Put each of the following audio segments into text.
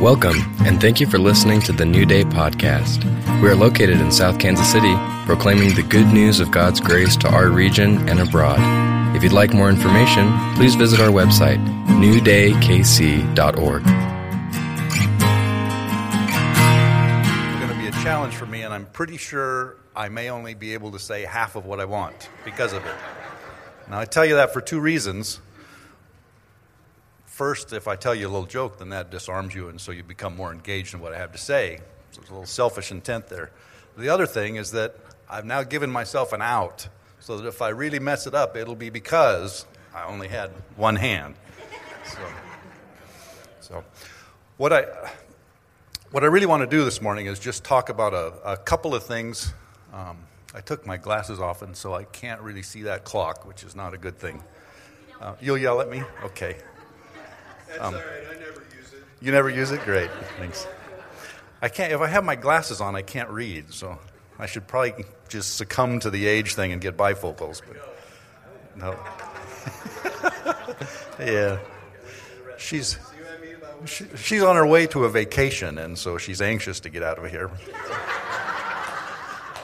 Welcome, and thank you for listening to the New Day podcast. We are located in South Kansas City, proclaiming the good news of God's grace to our region and abroad. If you'd like more information, please visit our website, newdaykc.org. It's going to be a challenge for me, and I'm pretty sure I may only be able to say half of what I want because of it. Now, I tell you that for two reasons. First, if I tell you a little joke, then that disarms you, and so you become more engaged in what I have to say. So there's a little selfish intent there. The other thing is that I've now given myself an out, so that if I really mess it up, it'll be because I only had one hand. So, so what I what I really want to do this morning is just talk about a, a couple of things. Um, I took my glasses off, and so I can't really see that clock, which is not a good thing. Uh, you'll yell at me? Okay. That's Um, all right. I never use it. You never use it? Great. Thanks. I can't, if I have my glasses on, I can't read, so I should probably just succumb to the age thing and get bifocals. But no. yeah. She's, she, she's on her way to a vacation, and so she's anxious to get out of here.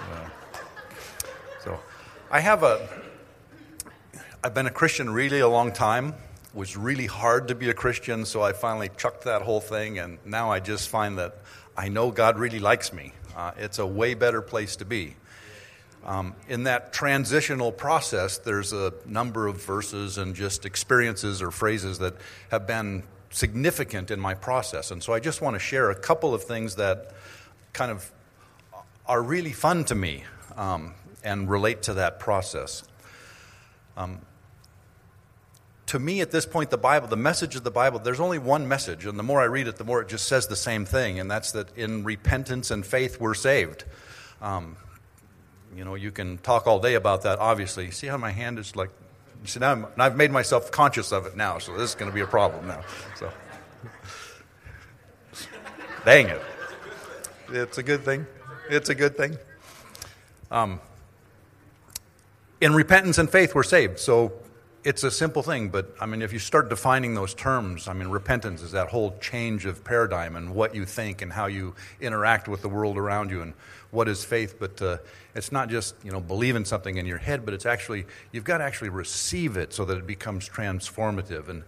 Yeah. So I have a, I've been a Christian really a long time. Was really hard to be a Christian, so I finally chucked that whole thing, and now I just find that I know God really likes me. Uh, it's a way better place to be. Um, in that transitional process, there's a number of verses and just experiences or phrases that have been significant in my process. And so I just want to share a couple of things that kind of are really fun to me um, and relate to that process. Um, to me, at this point, the Bible, the message of the Bible, there's only one message, and the more I read it, the more it just says the same thing, and that's that in repentance and faith we're saved. Um, you know, you can talk all day about that, obviously. See how my hand is like, see, now I'm, I've made myself conscious of it now, so this is going to be a problem now. So, dang it. It's a good thing. It's a good thing. Um, in repentance and faith, we're saved. So it's a simple thing, but I mean, if you start defining those terms, I mean, repentance is that whole change of paradigm and what you think and how you interact with the world around you and what is faith. But uh, it's not just, you know, believing something in your head, but it's actually, you've got to actually receive it so that it becomes transformative. And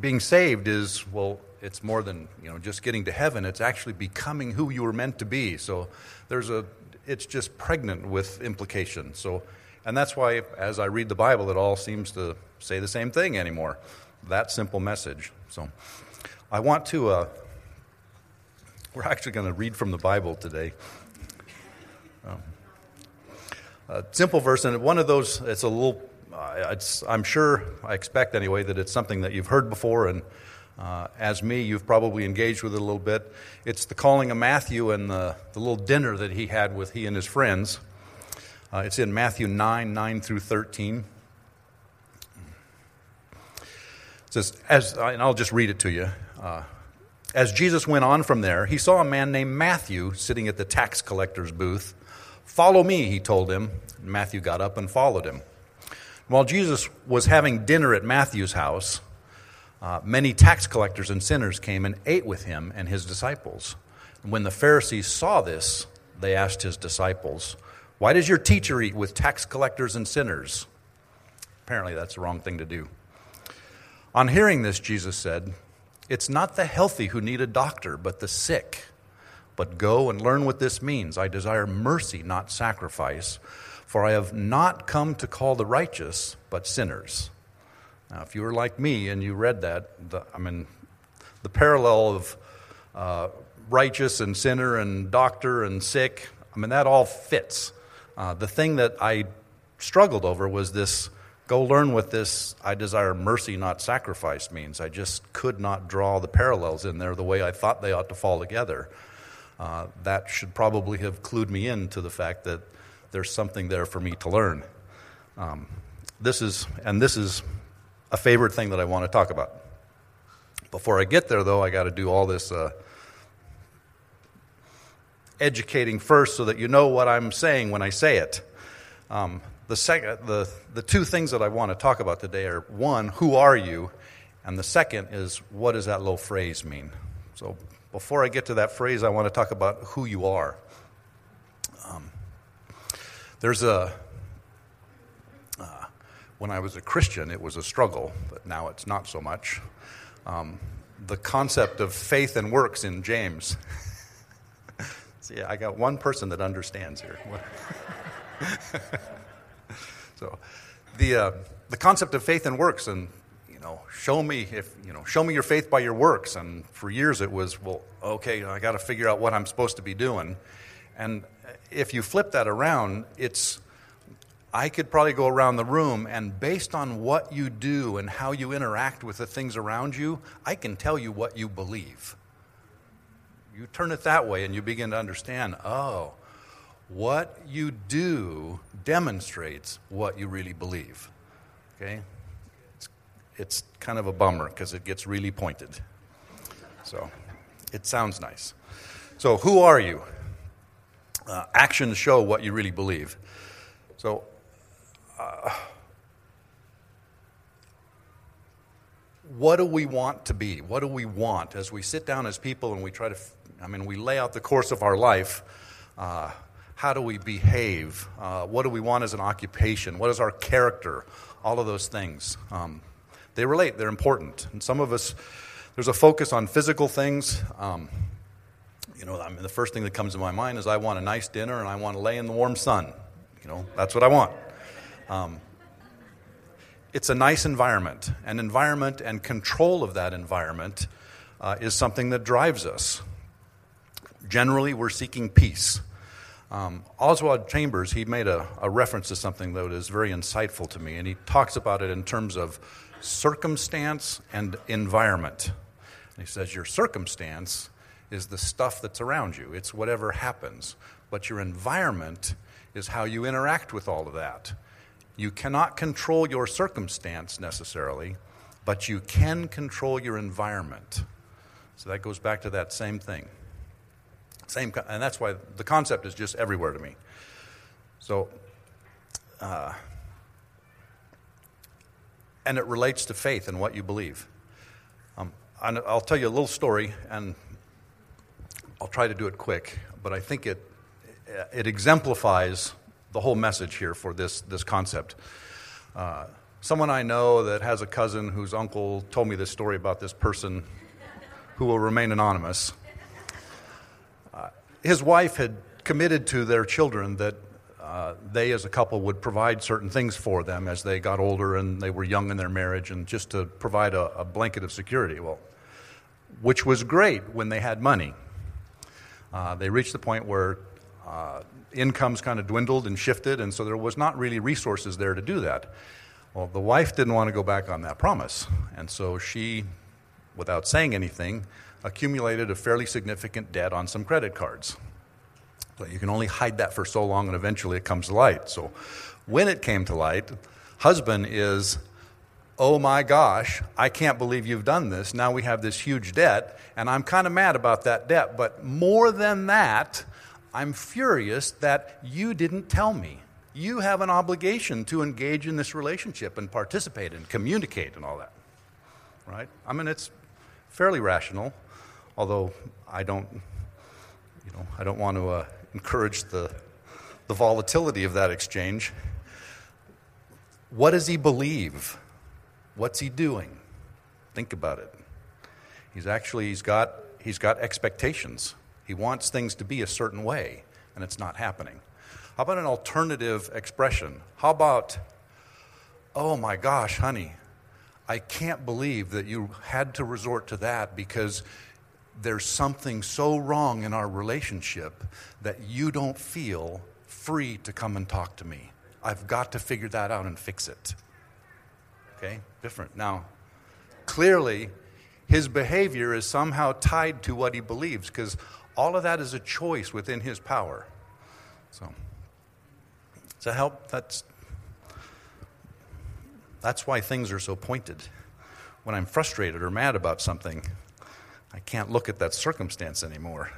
being saved is, well, it's more than, you know, just getting to heaven. It's actually becoming who you were meant to be. So there's a, it's just pregnant with implication. So, and that's why, as I read the Bible, it all seems to say the same thing anymore. That simple message. So, I want to. Uh, we're actually going to read from the Bible today. Um, a simple verse, and one of those. It's a little. Uh, it's, I'm sure. I expect anyway that it's something that you've heard before, and uh, as me, you've probably engaged with it a little bit. It's the calling of Matthew and the, the little dinner that he had with he and his friends. Uh, it's in Matthew 9, 9 through 13. It says, as, and I'll just read it to you. Uh, as Jesus went on from there, he saw a man named Matthew sitting at the tax collector's booth. Follow me, he told him. Matthew got up and followed him. While Jesus was having dinner at Matthew's house, uh, many tax collectors and sinners came and ate with him and his disciples. When the Pharisees saw this, they asked his disciples, Why does your teacher eat with tax collectors and sinners? Apparently, that's the wrong thing to do. On hearing this, Jesus said, It's not the healthy who need a doctor, but the sick. But go and learn what this means. I desire mercy, not sacrifice, for I have not come to call the righteous, but sinners. Now, if you were like me and you read that, the, I mean, the parallel of uh, righteous and sinner and doctor and sick, I mean, that all fits. Uh, the thing that I struggled over was this go learn what this I desire mercy, not sacrifice means. I just could not draw the parallels in there the way I thought they ought to fall together. Uh, that should probably have clued me in to the fact that there's something there for me to learn. Um, this is, and this is a favorite thing that I want to talk about. Before I get there, though, I got to do all this uh, educating first so that you know what I'm saying when I say it. Um, the, second, the, the two things that I want to talk about today are one, who are you? And the second is, what does that little phrase mean? So before I get to that phrase, I want to talk about who you are. Um, there's a, uh, when I was a Christian, it was a struggle, but now it's not so much. Um, the concept of faith and works in James. See, I got one person that understands here. so, the, uh, the concept of faith and works, and you know, show me if you know, show me your faith by your works. And for years it was, well, okay, I got to figure out what I'm supposed to be doing. And if you flip that around, it's I could probably go around the room and based on what you do and how you interact with the things around you, I can tell you what you believe. You turn it that way and you begin to understand, oh, what you do demonstrates what you really believe. Okay? It's, it's kind of a bummer because it gets really pointed. So, it sounds nice. So, who are you? Uh, actions show what you really believe. So, uh, what do we want to be? What do we want as we sit down as people and we try to, I mean, we lay out the course of our life? Uh, how do we behave? Uh, what do we want as an occupation? What is our character? All of those things. Um, they relate, they're important. And some of us, there's a focus on physical things. Um, you know, I mean, the first thing that comes to my mind is I want a nice dinner and I want to lay in the warm sun. You know, that's what I want. Um, it's a nice environment. An environment and control of that environment uh, is something that drives us. Generally, we're seeking peace. Um, Oswald Chambers, he made a, a, reference to something that is very insightful to me, and he talks about it in terms of circumstance and environment. And he says, Your circumstance is the stuff that's around you, it's whatever happens, but your environment is how you interact with all of that. You cannot control your circumstance necessarily, but you can control your environment. So that goes back to that same thing. Same, and that's why the concept is just everywhere to me. So, uh, and it relates to faith and what you believe. Um, I'll tell you a little story, and I'll try to do it quick, but I think it, it exemplifies the whole message here for this, this concept. Uh, someone I know that has a cousin whose uncle told me this story about this person who will remain anonymous. His wife had committed to their children that uh, they, as a couple, would provide certain things for them as they got older and they were young in their marriage, and just to provide a, a blanket of security. Well, which was great when they had money. Uh, they reached the point where uh, incomes kind of dwindled and shifted, and so there was not really resources there to do that. Well, the wife didn't want to go back on that promise, and so she, without saying anything, accumulated a fairly significant debt on some credit cards. But you can only hide that for so long, and eventually it comes to light. So when it came to light, husband is, oh my gosh, I can't believe you've done this. Now we have this huge debt, and I'm kind of mad about that debt. But more than that, I'm furious that you didn't tell me. You have an obligation to engage in this relationship and participate and communicate and all that. Right? I mean, it's fairly rational, although I don't, you know, I don't want to uh, encourage the, the volatility of that exchange. What does he believe? What's he doing? Think about it. He's actually he's got he's got expectations. He wants things to be a certain way, and it's not happening. How about an alternative expression? How about, oh my gosh, honey, I can't believe that you had to resort to that because there's something so wrong in our relationship that you don't feel free to come and talk to me. I've got to figure that out and fix it. Okay? Different. Now, clearly, his behavior is somehow tied to what he believes because all of that is a choice within his power. So, does that help? That's, that's why things are so pointed. When I'm frustrated or mad about something, I can't look at that circumstance anymore.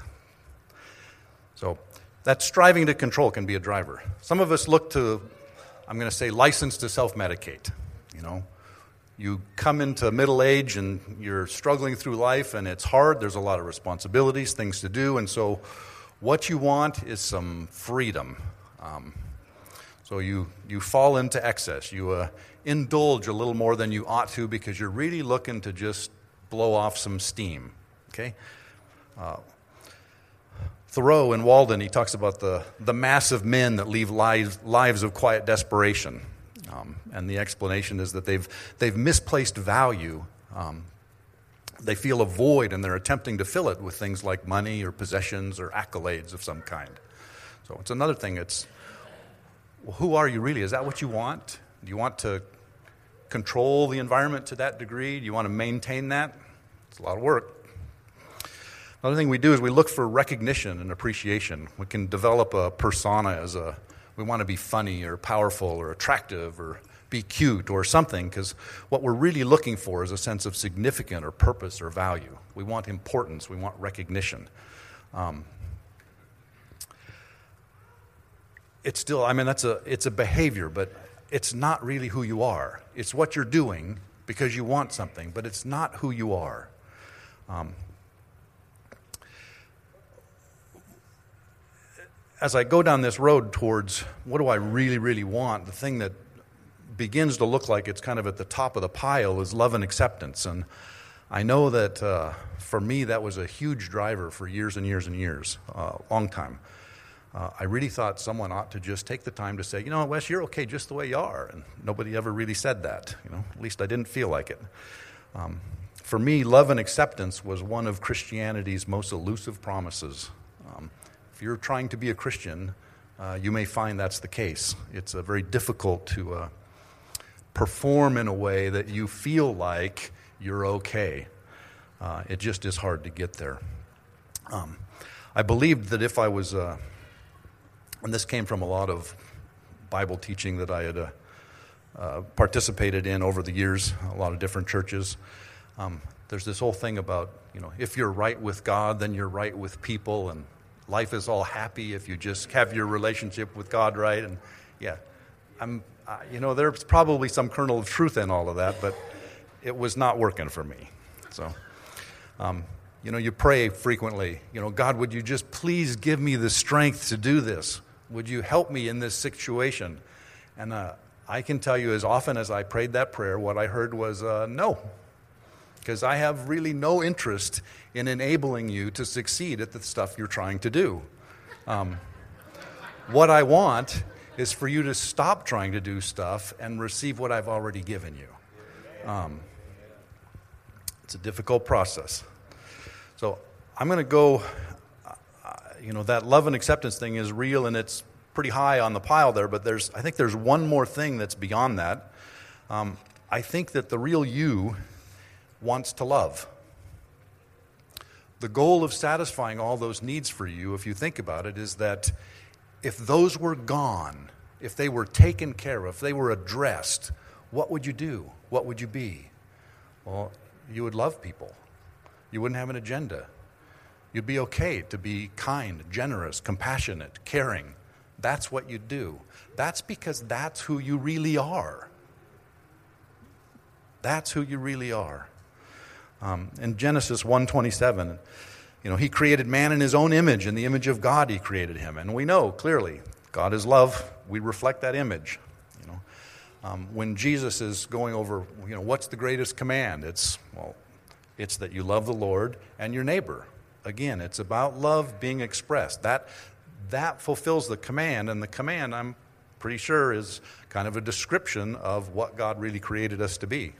So, that striving to control can be a driver. Some of us look to, I'm going to say, license to self medicate. You know, you come into middle age and you're struggling through life and it's hard. There's a lot of responsibilities, things to do. And so, what you want is some freedom. Um, so, you, you fall into excess. You uh, indulge a little more than you ought to because you're really looking to just blow off some steam. Okay? Uh, Thoreau in Walden, he talks about the, the mass of men that leave lives, lives of quiet desperation. Um, and the explanation is that they've, they've misplaced value. Um, they feel a void and they're attempting to fill it with things like money or possessions or accolades of some kind. So it's another thing. It's well, who are you really? Is that what you want? Do you want to control the environment to that degree? Do you want to maintain that? It's a lot of work. Another thing we do is we look for recognition and appreciation. We can develop a persona as a, we want to be funny or powerful or attractive or be cute or something, because what we're really looking for is a sense of significance or purpose or value. We want importance, we want recognition. Um, it's still, I mean, that's a, it's a behavior, but it's not really who you are. It's what you're doing because you want something, but it's not who you are. Um, as I go down this road towards what do I really, really want, the thing that begins to look like it's kind of at the top of the pile is love and acceptance. And I know that uh, for me, that was a huge driver for years and years and years, a uh, long time. Uh, I really thought someone ought to just take the time to say, you know, Wes, you're okay just the way you are. And nobody ever really said that. You know, at least I didn't feel like it. Um, for me, love and acceptance was one of Christianity's most elusive promises. Um, if you're trying to be a Christian, uh, you may find that's the case. It's uh, very difficult to uh, perform in a way that you feel like you're okay. Uh, it just is hard to get there. Um, I believed that if I was, uh, and this came from a lot of Bible teaching that I had uh, participated in over the years, a lot of different churches. Um, there's this whole thing about, you know, if you're right with God, then you're right with people, and life is all happy if you just have your relationship with God right. And yeah, I'm, you know, there's probably some kernel of truth in all of that, but it was not working for me. So, um, you know, you pray frequently, you know, God, would you just please give me the strength to do this? Would you help me in this situation? And uh, I can tell you, as often as I prayed that prayer, what I heard was uh, no, because I have really no interest in enabling you to succeed at the stuff you're trying to do. Um, what I want is for you to stop trying to do stuff and receive what I've already given you. Um, it's a difficult process. So I'm going to go, uh, you know, that love and acceptance thing is real and it's pretty high on the pile there, but there's, I think there's one more thing that's beyond that. Um, I think that the real you wants to love. The goal of satisfying all those needs for you, if you think about it, is that if those were gone, if they were taken care of, if they were addressed, what would you do? What would you be? Well, you would love people. You wouldn't have an agenda. You'd be okay to be kind, generous, compassionate, caring. That's what you do. That's because that's who you really are. That's who you really are. Um, in Genesis 1:27, you know, he created man in his own image, in the image of God he created him. And we know clearly, God is love. We reflect that image. You know, um, when Jesus is going over, you know, what's the greatest command? It's well, it's that you love the Lord and your neighbor. Again, it's about love being expressed. That that fulfills the command, and the command, I'm pretty sure, is kind of a description of what God really created us to be.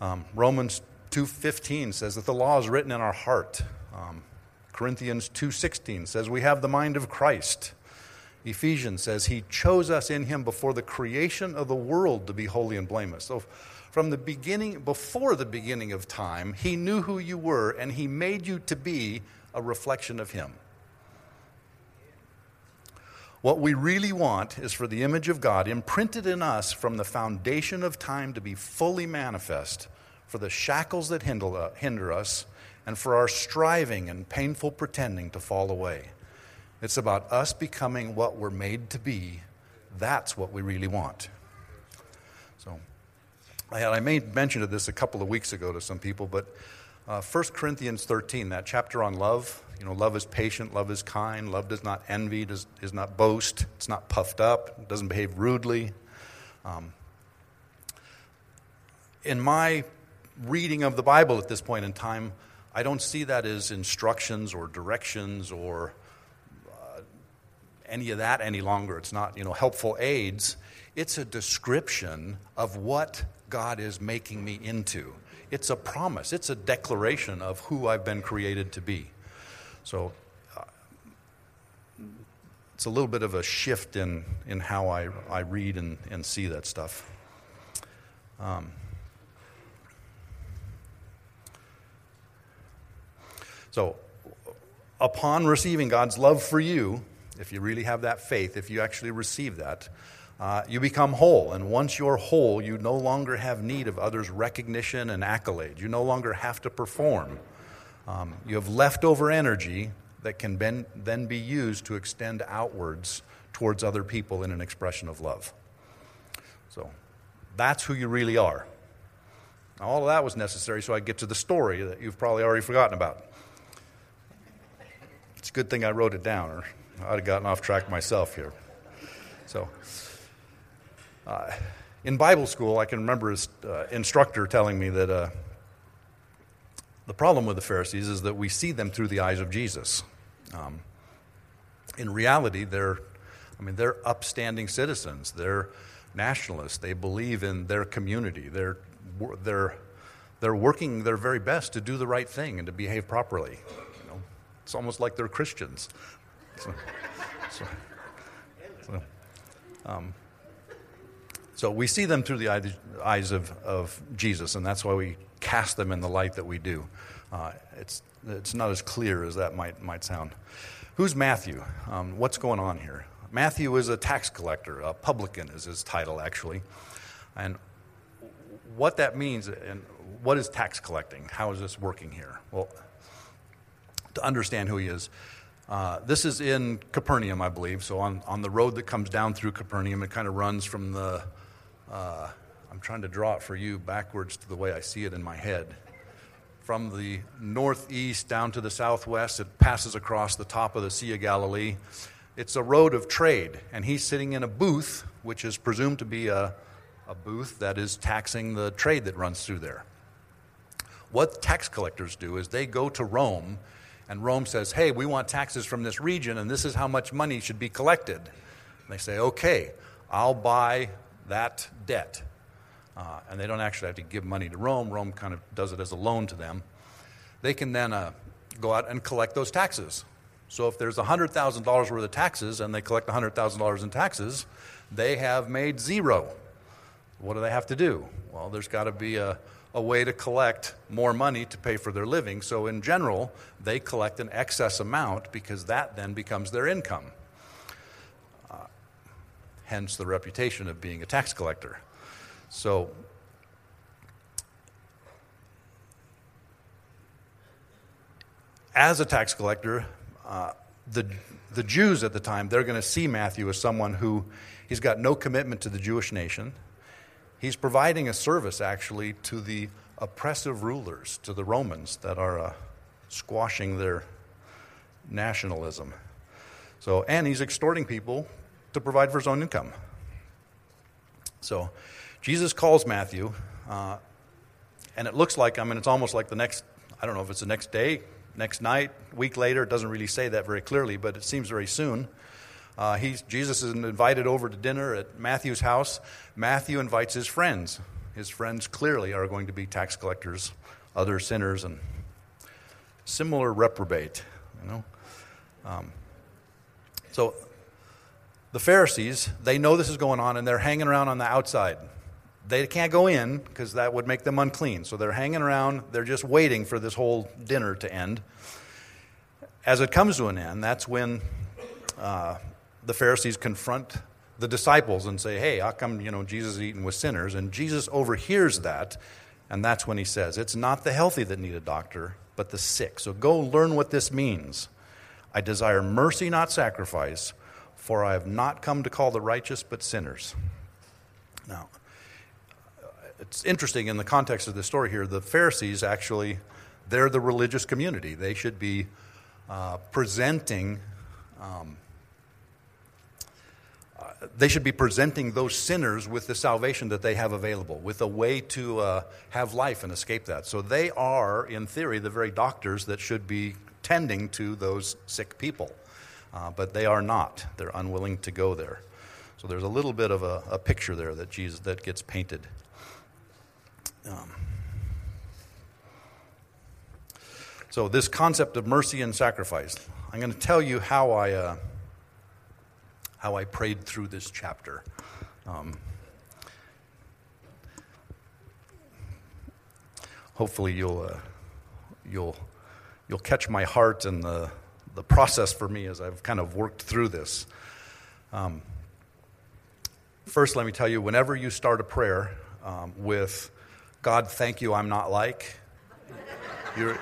Um, Romans 2.15 says that the law is written in our heart. Um, Corinthians 2.16 says we have the mind of Christ. Ephesians says he chose us in him before the creation of the world to be holy and blameless. So from the beginning, before the beginning of time, he knew who you were and he made you to be a reflection of him. What we really want is for the image of God imprinted in us from the foundation of time to be fully manifest for the shackles that uh, hinder us, and for our striving and painful pretending to fall away. It's about us becoming what we're made to be. That's what we really want. So, I, made mention of this a couple of weeks ago to some people, but uh, 1 Corinthians 13, that chapter on love, you know, love is patient, love is kind, love does not envy, does, does not boast, it's not puffed up, doesn't behave rudely. Um, in my reading of the Bible at this point in time, I don't see that as instructions or directions or uh, any of that any longer. It's not, you know, helpful aids. It's a description of what God is making me into. It's a promise, it's a declaration of who I've been created to be. So uh, it's a little bit of a shift in, in how I, I read and, and see that stuff. Um, so, upon receiving God's love for you, if you really have that faith, if you actually receive that, uh, you become whole. And once you're whole, you no longer have need of others' recognition and accolade. You no longer have to perform. Um, you have leftover energy that can ben, then be used to extend outwards towards other people in an expression of love. So that's who you really are. Now, all of that was necessary so I get to the story that you've probably already forgotten about. A good thing I wrote it down, or I'd have gotten off track myself here. So, uh, in Bible school, I can remember his uh, instructor telling me that uh, the problem with the Pharisees is that we see them through the eyes of Jesus. Um, in reality, they're, I mean, they're upstanding citizens. They're nationalists. They believe in their community. They're, they're, they're working their very best to do the right thing and to behave properly. It's almost like they're Christians. So, so, so um, so we see them through the eyes of, of Jesus, and that's why we cast them in the light that we do. Uh, it's, it's not as clear as that might, might sound. Who's Matthew? Um, what's going on here? Matthew is a tax collector, a publican is his title, actually. And what that means, and what is tax collecting? How is this working here? Well, to understand who he is, uh, this is in Capernaum, I believe. So on, on the road that comes down through Capernaum, it kind of runs from the uh, I'm trying to draw it for you backwards to the way I see it in my head. From the northeast down to the southwest, it passes across the top of the Sea of Galilee. It's a road of trade, and he's sitting in a booth, which is presumed to be a, a booth that is taxing the trade that runs through there. What tax collectors do is they go to Rome, and Rome says, Hey, we want taxes from this region, and this is how much money should be collected. And they say, Okay, I'll buy that debt. Uh, and they don't actually have to give money to Rome. Rome kind of does it as a loan to them. They can then uh, go out and collect those taxes. So if there's $100,000 worth of taxes and they collect $100,000 in taxes, they have made zero. What do they have to do? Well, there's got to be a, a way to collect more money to pay for their living. So, in general, they collect an excess amount because that then becomes their income hence the reputation of being a tax collector. So, as a tax collector, uh, the, the Jews at the time, they're going to see Matthew as someone who he's got no commitment to the Jewish nation. He's providing a service, actually, to the oppressive rulers, to the Romans that are uh, squashing their nationalism. So, and he's extorting people to provide for his own income. So Jesus calls Matthew, uh, and it looks like, I mean, it's almost like the next, I don't know if it's the next day, next night, week later. It doesn't really say that very clearly, but it seems very soon. Uh, he's, Jesus is invited over to dinner at Matthew's house. Matthew invites his friends. His friends clearly are going to be tax collectors, other sinners, and similar reprobate. You know, um, so the Pharisees, they know this is going on and they're hanging around on the outside. They can't go in because that would make them unclean. So they're hanging around, they're just waiting for this whole dinner to end. As it comes to an end, that's when uh, the Pharisees confront the disciples and say, Hey, how come you know, Jesus is eating with sinners? And Jesus overhears that, and that's when he says, It's not the healthy that need a doctor, but the sick. So go learn what this means. I desire mercy, not sacrifice for I have not come to call the righteous, but sinners. Now, it's interesting in the context of this story here. The Pharisees actually, they're the religious community. They should be uh, presenting. Um, they should be presenting those sinners with the salvation that they have available, with a way to uh, have life and escape that. So they are, in theory, the very doctors that should be tending to those sick people. Uh, but they are not. They're unwilling to go there. So there's a little bit of a, a picture there that Jesus that gets painted. Um, so this concept of mercy and sacrifice. I'm going to tell you how I uh, how I prayed through this chapter. Um, hopefully you'll uh, you'll you'll catch my heart and the the process for me as I've kind of worked through this. Um, first, let me tell you, whenever you start a prayer um, with "God, thank you, I'm not like," you're,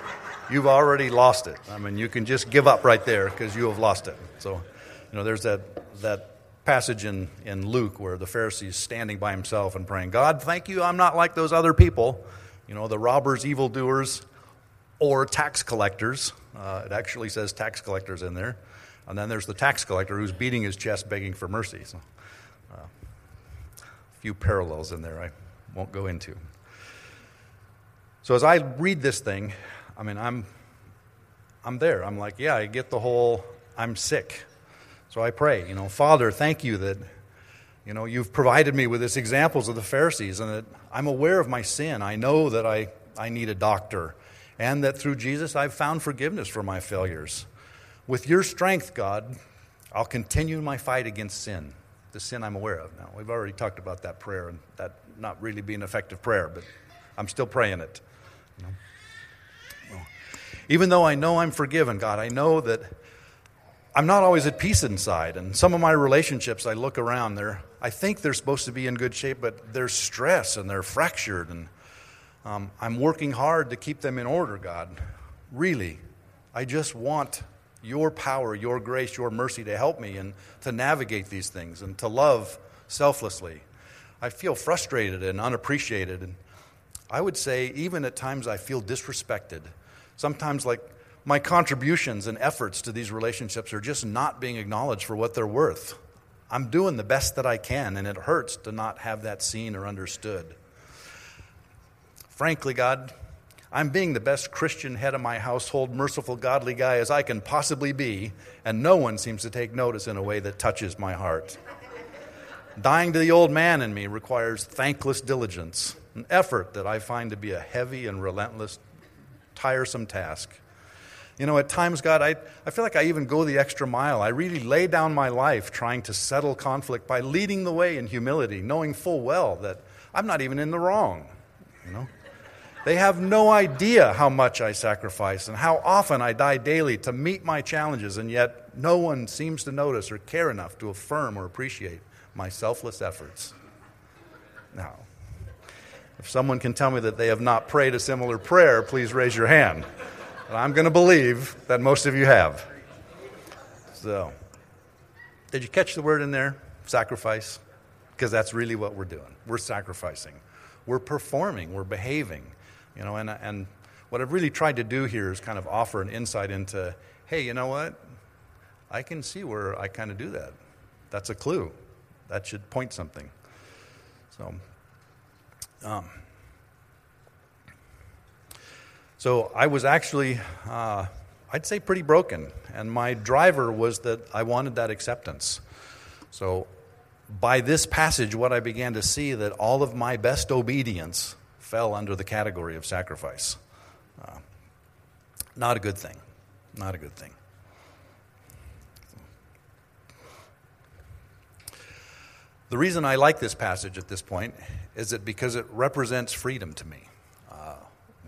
you've already lost it. I mean, you can just give up right there because you have lost it. So, you know, there's that that passage in, in Luke where the Pharisee's standing by himself and praying, God, thank you, I'm not like those other people, you know, the robbers, evildoers, or tax collectors. Uh, it actually says tax collectors in there. And then there's the tax collector who's beating his chest begging for mercy. So, uh, a few parallels in there I won't go into. So as I read this thing, I mean, I'm, I'm there. I'm like, yeah, I get the whole I'm sick. So I pray, you know, Father, thank you that, you know, you've provided me with these examples of the Pharisees and that I'm aware of my sin. I know that I, I need a doctor and that through Jesus I've found forgiveness for my failures. With your strength, God, I'll continue my fight against sin, the sin I'm aware of. Now, we've already talked about that prayer and that not really being effective prayer, but I'm still praying it. You know? even though I know I'm forgiven, God, I know that I'm not always at peace inside. And some of my relationships, I look around, they're, I think they're supposed to be in good shape, but there's stress and they're fractured. And um, I'm working hard to keep them in order, God. Really. I just want your power, your grace, your mercy to help me and to navigate these things and to love selflessly. I feel frustrated and unappreciated. And I would say, even at times, I feel disrespected. Sometimes, like, my contributions and efforts to these relationships are just not being acknowledged for what they're worth. I'm doing the best that I can, and it hurts to not have that seen or understood. Frankly, God, I'm being the best Christian head of my household, merciful, godly guy as I can possibly be, and no one seems to take notice in a way that touches my heart. Dying to the old man in me requires thankless diligence, an effort that I find to be a heavy and relentless, tiresome task. You know, at times, God, I, I feel like I even go the extra mile. I really lay down my life trying to settle conflict by leading the way in humility, knowing full well that I'm not even in the wrong. You know? They have no idea how much I sacrifice and how often I die daily to meet my challenges, and yet no one seems to notice or care enough to affirm or appreciate my selfless efforts. Now, if someone can tell me that they have not prayed a similar prayer, please raise your hand. I'm going to believe that most of you have. So, did you catch the word in there? Sacrifice? Because that's really what we're doing. We're sacrificing. We're performing. We're behaving. You know, and, and what I've really tried to do here is kind of offer an insight into hey, you know what? I can see where I kind of do that. That's a clue. That should point something. So, um, so I was actually, uh, I'd say, pretty broken. And my driver was that I wanted that acceptance. So by this passage, what I began to see that all of my best obedience fell under the category of sacrifice. Uh, not a good thing. Not a good thing. The reason I like this passage at this point is that because it represents freedom to me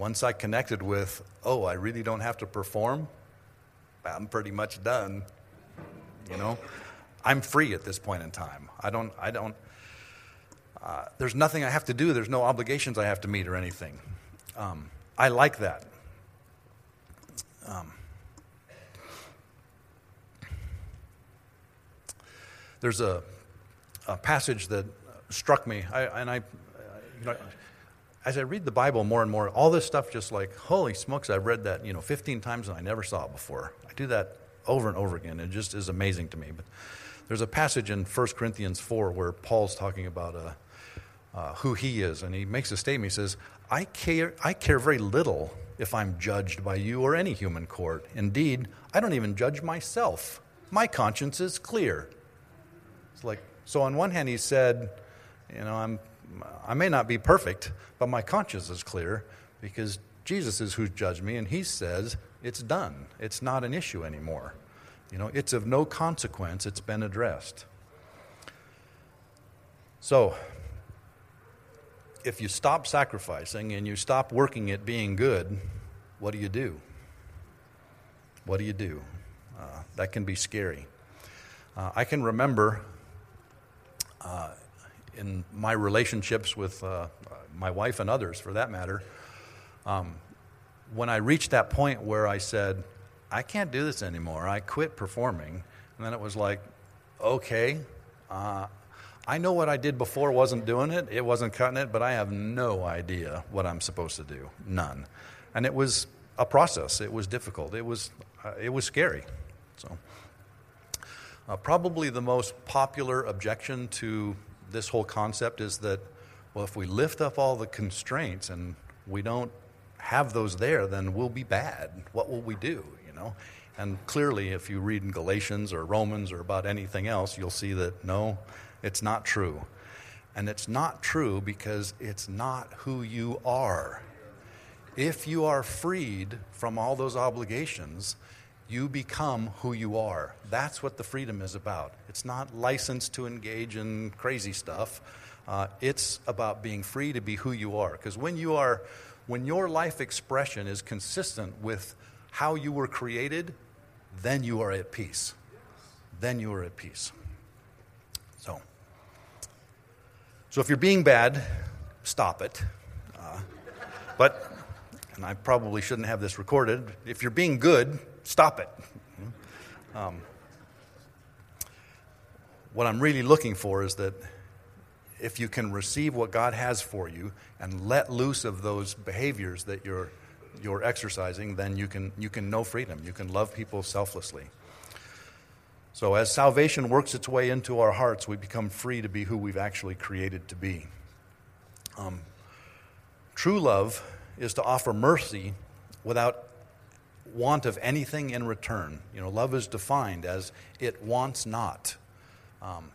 once I connected with, oh, I really don't have to perform, I'm pretty much done. You know, I'm free at this point in time. I don't, I don't, uh, there's nothing I have to do, there's no obligations I have to meet or anything. Um, I like that. Um, there's a, a passage that struck me, I, and I, you know, as I read the Bible more and more, all this stuff just like, holy smokes, I've read that, you know, 15 times and I never saw it before. I do that over and over again. It just is amazing to me. But there's a passage in 1 Corinthians 4 where Paul's talking about uh, uh, who he is, and he makes a statement. He says, I care, I care very little if I'm judged by you or any human court. Indeed, I don't even judge myself. My conscience is clear. It's like, so on one hand, he said, you know, I'm, I may not be perfect, but my conscience is clear because Jesus is who judged me, and he says it's done. It's not an issue anymore. You know, it's of no consequence. It's been addressed. So, if you stop sacrificing and you stop working at being good, what do you do? What do you do? Uh, that can be scary. Uh, I can remember uh, in my relationships with uh, my wife and others, for that matter, um, when I reached that point where I said, I can't do this anymore, I quit performing, and then it was like, okay, uh, I know what I did before wasn't doing it, it wasn't cutting it, but I have no idea what I'm supposed to do. None. And it was a process. It was difficult. It was, uh, it was scary. So, uh, probably the most popular objection to this whole concept is that, well, if we lift up all the constraints and we don't have those there, then we'll be bad. What will we do? You know. And clearly, if you read in Galatians or Romans or about anything else, you'll see that no, it's not true. And it's not true because it's not who you are. If you are freed from all those obligations, you become who you are. That's what the freedom is about. It's not licensed to engage in crazy stuff. Uh, it's about being free to be who you are. Because when you are, when your life expression is consistent with how you were created, then you are at peace. Then you are at peace. So, so if you're being bad, stop it. Uh, but, and I probably shouldn't have this recorded. If you're being good, stop it. Um, what I'm really looking for is that if you can receive what God has for you and let loose of those behaviors that you're, you're exercising, then you can, you can know freedom. You can love people selflessly. So, as salvation works its way into our hearts, we become free to be who we've actually created to be. Um, true love is to offer mercy without want of anything in return. You know, love is defined as it wants not. Um,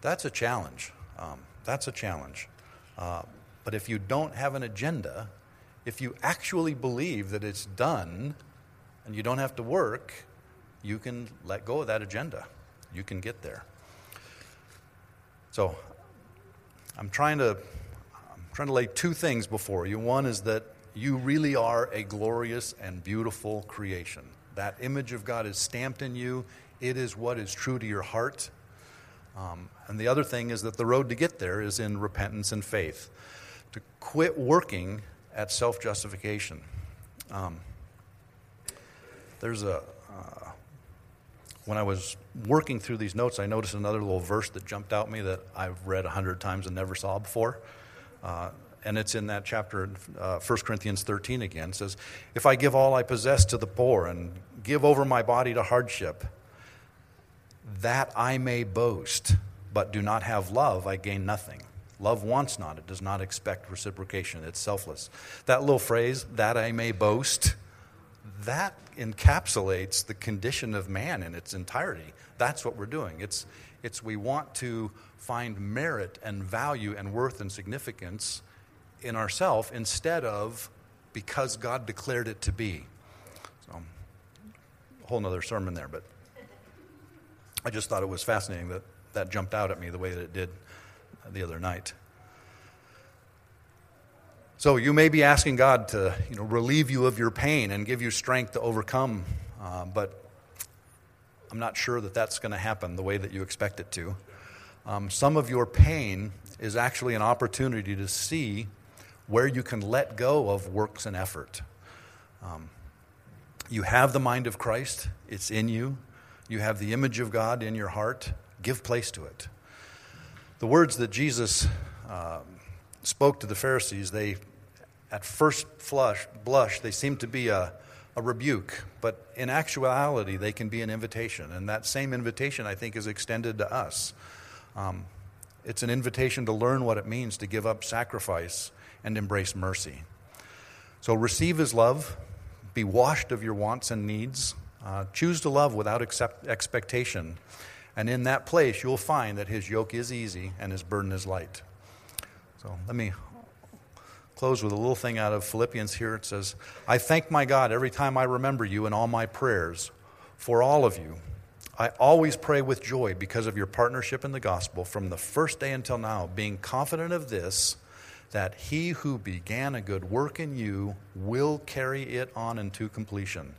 that's a challenge. Um, that's a challenge. Uh, but if you don't have an agenda, if you actually believe that it's done and you don't have to work, you can let go of that agenda. You can get there. So, I'm trying to I'm trying to lay two things before you. One is that you really are a glorious and beautiful creation. That image of God is stamped in you. It is what is true to your heart. Um, and the other thing is that the road to get there is in repentance and faith. To quit working at self justification. Um, there's a, uh, when I was working through these notes, I noticed another little verse that jumped out at me that I've read a hundred times and never saw before. Uh, and it's in that chapter, uh, 1 Corinthians 13 again. Says, If I give all I possess to the poor and give over my body to hardship, that I may boast, but do not have love, I gain nothing. Love wants not, it does not expect reciprocation, it's selfless. That little phrase, that I may boast, that encapsulates the condition of man in its entirety. That's what we're doing. It's, it's we want to find merit and value and worth and significance in ourself instead of because God declared it to be. So, a whole other sermon there, but I just thought it was fascinating that that jumped out at me the way that it did the other night. So you may be asking God to you know, relieve you of your pain and give you strength to overcome, uh, but I'm not sure that that's going to happen the way that you expect it to. Um, some of your pain is actually an opportunity to see where you can let go of works and effort. Um, you have the mind of Christ, it's in you. You have the image of God in your heart. Give place to it. The words that Jesus uh, spoke to the Pharisees, they, at first flush, blush, they seem to be a, a rebuke, but in actuality, they can be an invitation. And that same invitation, I think, is extended to us. Um, it's an invitation to learn what it means to give up sacrifice and embrace mercy. So receive his love, be washed of your wants and needs, uh, choose to love without accept- expectation. And in that place, you'll find that his yoke is easy and his burden is light. So let me close with a little thing out of Philippians here. It says, I thank my God every time I remember you in all my prayers for all of you. I always pray with joy because of your partnership in the gospel from the first day until now, being confident of this that he who began a good work in you will carry it on into completion.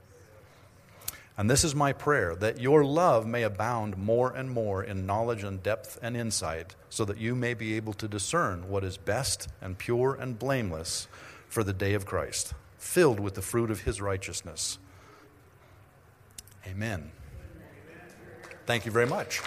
And this is my prayer that your love may abound more and more in knowledge and depth and insight, so that you may be able to discern what is best and pure and blameless for the day of Christ, filled with the fruit of his righteousness. Amen. Thank you very much.